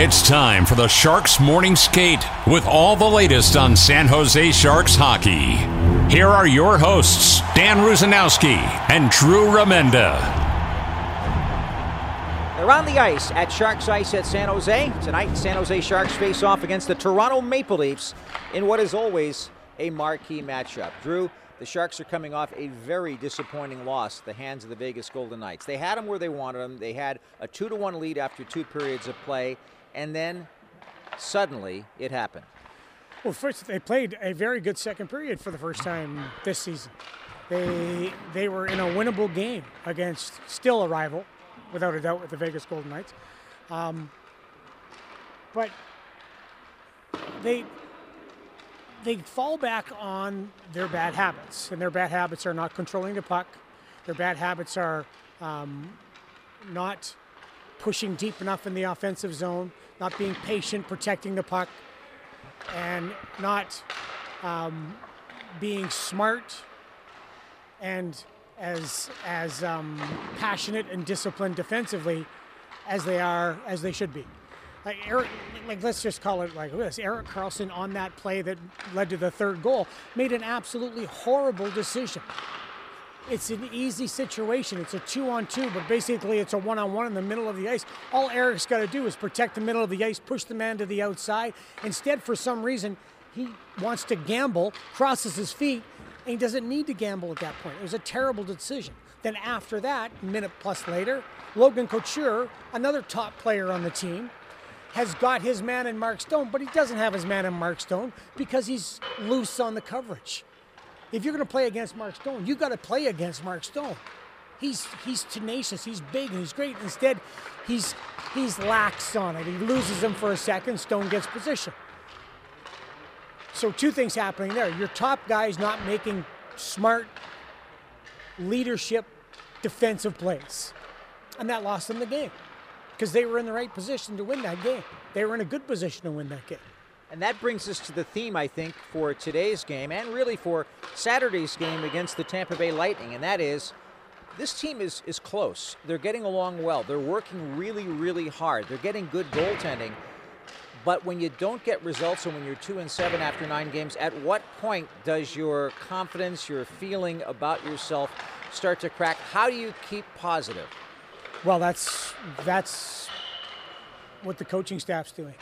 It's time for the Sharks Morning Skate with all the latest on San Jose Sharks hockey. Here are your hosts, Dan Rusanowsky and Drew Remenda. They're on the ice at Sharks Ice at San Jose. Tonight, San Jose Sharks face off against the Toronto Maple Leafs in what is always a marquee matchup. Drew, the Sharks are coming off a very disappointing loss the hands of the Vegas Golden Knights. They had them where they wanted them. They had a 2 to 1 lead after two periods of play and then suddenly it happened. Well, first they played a very good second period for the first time this season. They they were in a winnable game against still a rival, without a doubt, with the Vegas Golden Knights. Um, but they they fall back on their bad habits, and their bad habits are not controlling the puck. Their bad habits are um, not pushing deep enough in the offensive zone, not being patient, protecting the puck, and not um, being smart and as as um, passionate and disciplined defensively as they are as they should be. Like Erik, like let's just call it like this. Erik Karlsson on that play that led to the third goal made an absolutely horrible decision it's an easy situation. It's a two on two, but basically it's a one on one in the middle of the ice. All Erik's got to do is protect the middle of the ice, push the man to the outside. Instead, for some reason, he wants to gamble, crosses his feet, and he doesn't need to gamble at that point. It was a terrible decision. Then after that, minute plus later, Logan Couture, another top player on the team, has got his man in Mark Stone, but he doesn't have his man in Mark Stone because he's loose on the coverage if you're going to play against Mark Stone, you've got to play against Mark Stone. He's he's tenacious, he's big, and he's great. Instead, he's he's lax on it. He loses him for a second. Stone gets position. So two things happening there. Your top guy is not making smart leadership defensive plays, and that lost them the game because they were in the right position to win that game. They were in a good position to win that game. And that brings us to the theme, I think, for today's game and really for Saturday's game against the Tampa Bay Lightning, and that is this team is, is close. They're getting along well. They're working really, really hard. They're getting good goaltending. But when you don't get results and when you're two and seven after nine games, at what point does your confidence, your feeling about yourself start to crack? How do you keep positive? Well, that's that's what the coaching staff's doing.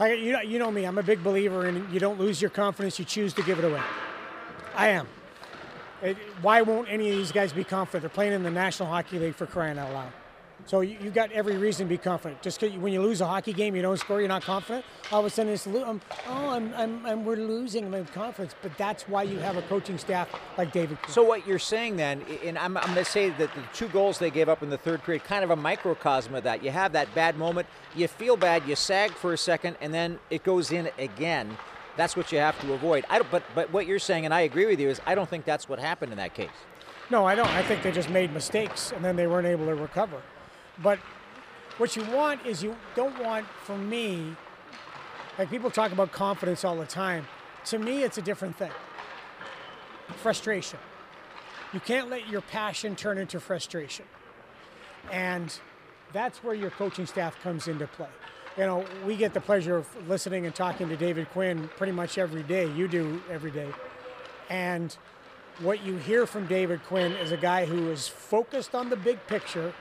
Like you know, you know me. I'm a big believer in you don't lose your confidence. You choose to give it away. I am. It, why won't any of these guys be confident? They're playing in the National Hockey League for crying out loud. So you, you got every reason to be confident. Just when you lose a hockey game, you don't score, you're not confident. All of a sudden, it's um, oh, I'm, I'm, I'm, we're losing my confidence. But that's why you have a coaching staff like David. So what you're saying then, and I'm, I'm going to say that the two goals they gave up in the third period, kind of a microcosm of that. You have that bad moment, you feel bad, you sag for a second, and then it goes in again. That's what you have to avoid. I don't, but but what you're saying, and I agree with you, is I don't think that's what happened in that case. No, I don't. I think they just made mistakes and then they weren't able to recover. But what you want is you don't want, for me, like people talk about confidence all the time. To me, it's a different thing. Frustration. You can't let your passion turn into frustration. And that's where your coaching staff comes into play. You know, we get the pleasure of listening and talking to David Quinn pretty much every day. You do every day. And what you hear from David Quinn is a guy who is focused on the big picture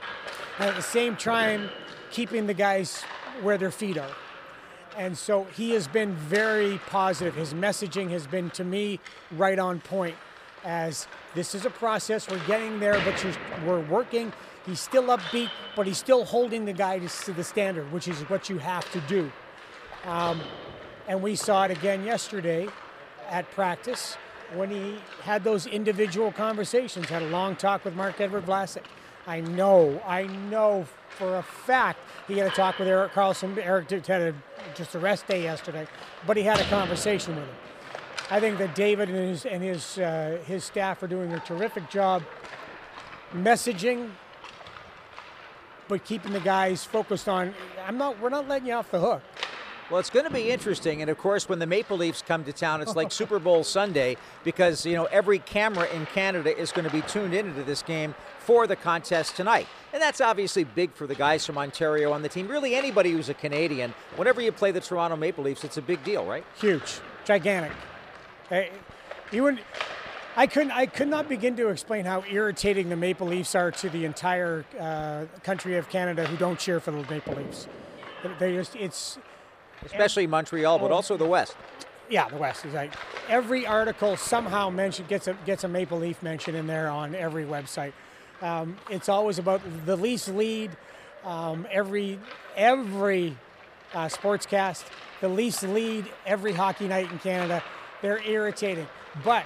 and at the same time keeping the guys where their feet are. And so he has been very positive. His messaging has been to me right on point as this is a process. We're getting there, but we're working. He's still upbeat, but he's still holding the guys to the standard, which is what you have to do. Um, and we saw it again yesterday at practice when he had those individual conversations, had a long talk with Marc-Edouard Vlasic. I know, I know for a fact he had a talk with Erik Karlsson. Erik had a, just a rest day yesterday, but he had a conversation with him. I think that David and his and his uh, his staff are doing a terrific job messaging, but keeping the guys focused on. I'm not. We're not letting you off the hook. Well, it's going to be interesting, and of course, when the Maple Leafs come to town, it's like Super Bowl Sunday because you know every camera in Canada is going to be tuned into this game for the contest tonight, and that's obviously big for the guys from Ontario on the team. Really, anybody who's a Canadian, whenever you play the Toronto Maple Leafs, it's a big deal, right? Huge, gigantic. Hey, you wouldn't. I couldn't. I could not begin to explain how irritating the Maple Leafs are to the entire uh, country of Canada who don't cheer for the Maple Leafs. They just. It's especially Montreal, but also the West. Yeah, the West is like every article somehow mention gets a gets a Maple Leaf mention in there on every website. Um, it's always about the Leafs lead. Um, every every uh, sportscast, the Leafs lead every hockey night in Canada. They're irritating, but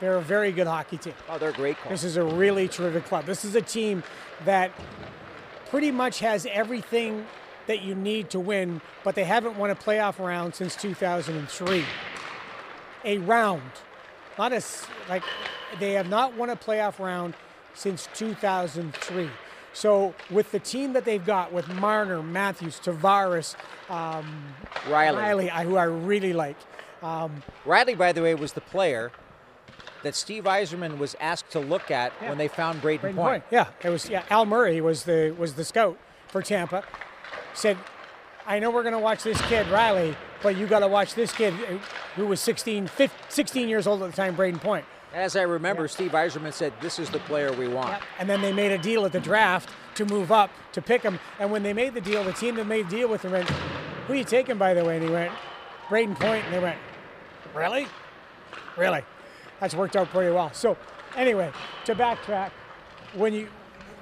they're a very good hockey team. Oh, they're great. Club. This is a really terrific club. This is a team that pretty much has everything that you need to win, but they haven't won a playoff round since 2003. A round, not a like they have not won a playoff round since 2003. So with the team that they've got, with Marner, Matthews, Tavares, um, Rielly, Rielly, who I really like. Um, Rielly, by the way, was the player that Steve Yzerman was asked to look at yeah. when they found Brayden, Brayden Point. Point. Yeah, it was. Yeah, Al Murray was the was the scout for Tampa. Said, I know we're going to watch this kid Rielly, but you got to watch this kid who was 16, 15, 16 years old at the time, Brayden Point. As I remember, Steve Yzerman said, "This is the player we want." Yep. And then they made a deal at the draft to move up to pick him. And when they made the deal, the team that made the deal with him went, "Who are you taking, by the way?" And he went, Brayden Point." And they went, "Really? Really?" That's worked out pretty well. So, anyway, to backtrack, when you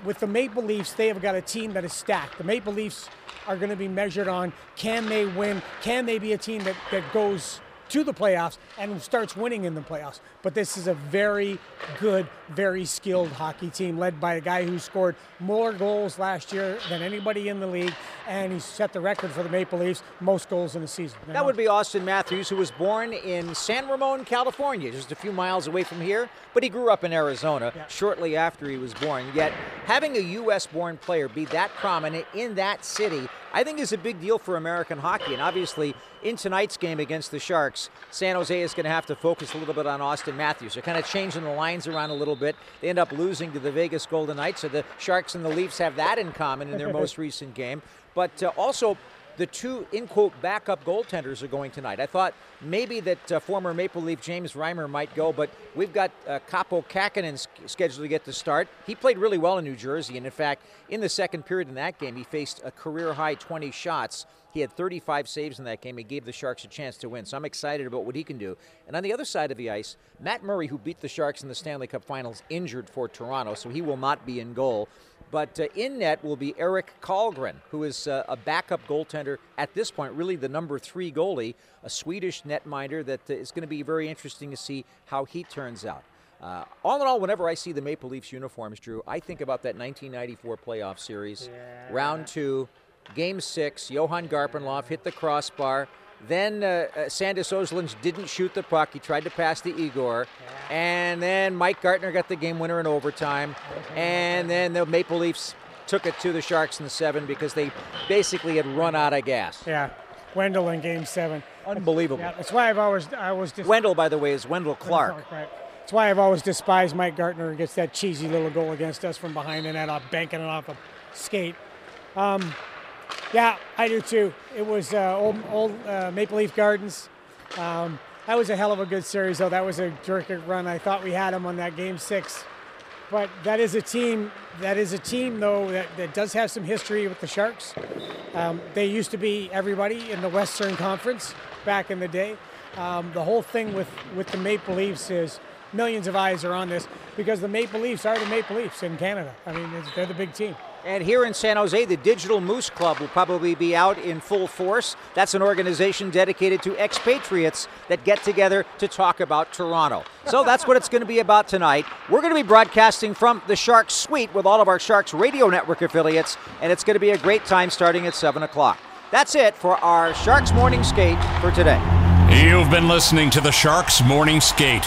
with the Maple Leafs, they have got a team that is stacked. The Maple Leafs are going to be measured on can they win? Can they be a team that, that goes to the playoffs and starts winning in the playoffs. But this is a very good, very skilled hockey team led by a guy who scored more goals last year than anybody in the league, and he set the record for the Maple Leafs most goals in a season. That would be Auston Matthews, who was born in San Ramon, California, just a few miles away from here, but he grew up in Arizona yeah. shortly after he was born. Yet having a U.S. born player be that prominent in that city, I think is a big deal for American hockey. And obviously, in tonight's game against the Sharks, San Jose is going to have to focus a little bit on Auston Matthews. They're kind of changing the lines around a little bit. They end up losing to the Vegas Golden Knights, so the Sharks and the Leafs have that in common in their most recent game. But uh, also, the two, in quote, backup goaltenders are going tonight. I thought maybe that uh, former Maple Leaf James Reimer might go, but we've got uh, Kaapo Kähkönen scheduled to get the start. He played really well in New Jersey, and in fact, in the second period in that game, he faced a career high 20 shots. He had 35 saves in that game. He gave the Sharks a chance to win. So I'm excited about what he can do. And on the other side of the ice, Matt Murray, who beat the Sharks in the Stanley Cup Finals, injured for Toronto, so he will not be in goal. But uh, in net will be Erik Källgren, who is uh, a backup goaltender at this point, really the number three goalie, a Swedish netminder that uh, is going to be very interesting to see how he turns out. Uh, all in all, whenever I see the Maple Leafs uniforms, Drew, I think about that 1994 playoff series, yeah. round two, game six. Johan Garpenlov hit the crossbar. Then uh, uh, Sandis Ozolinsh didn't shoot the puck. He tried to pass to Igor. And then Mike Gartner got the game winner in overtime. And then the Maple Leafs took it to the Sharks in the seven because they basically had run out of gas. Yeah. Wendel in game seven. Unbelievable. Yeah, that's why I've always I was dis- Wendel, by the way, is Wendel Clark. Clark right. That's why I've always despised Mike Gartner gets that cheesy little goal against us from behind and that banking it off a skate. Um, yeah, I do too. It was uh, old, old uh, Maple Leaf Gardens. Um, that was a hell of a good series, though. That was a terrific run. I thought we had them on that game six. But that is a team. That is a team, though, that, that does have some history with the Sharks. Um, they used to be everybody in the Western Conference back in the day. Um, the whole thing with, with the Maple Leafs is millions of eyes are on this because the Maple Leafs are the Maple Leafs in Canada. I mean, they're the big team. And here in San Jose, the Digital Moose Club will probably be out in full force. That's an organization dedicated to expatriates that get together to talk about Toronto. So that's what it's going to be about tonight. We're going to be broadcasting from the Sharks Suite with all of our Sharks Radio Network affiliates, and it's going to be a great time starting at 7 o'clock. That's it for our Sharks Morning Skate for today. You've been listening to the Sharks Morning Skate.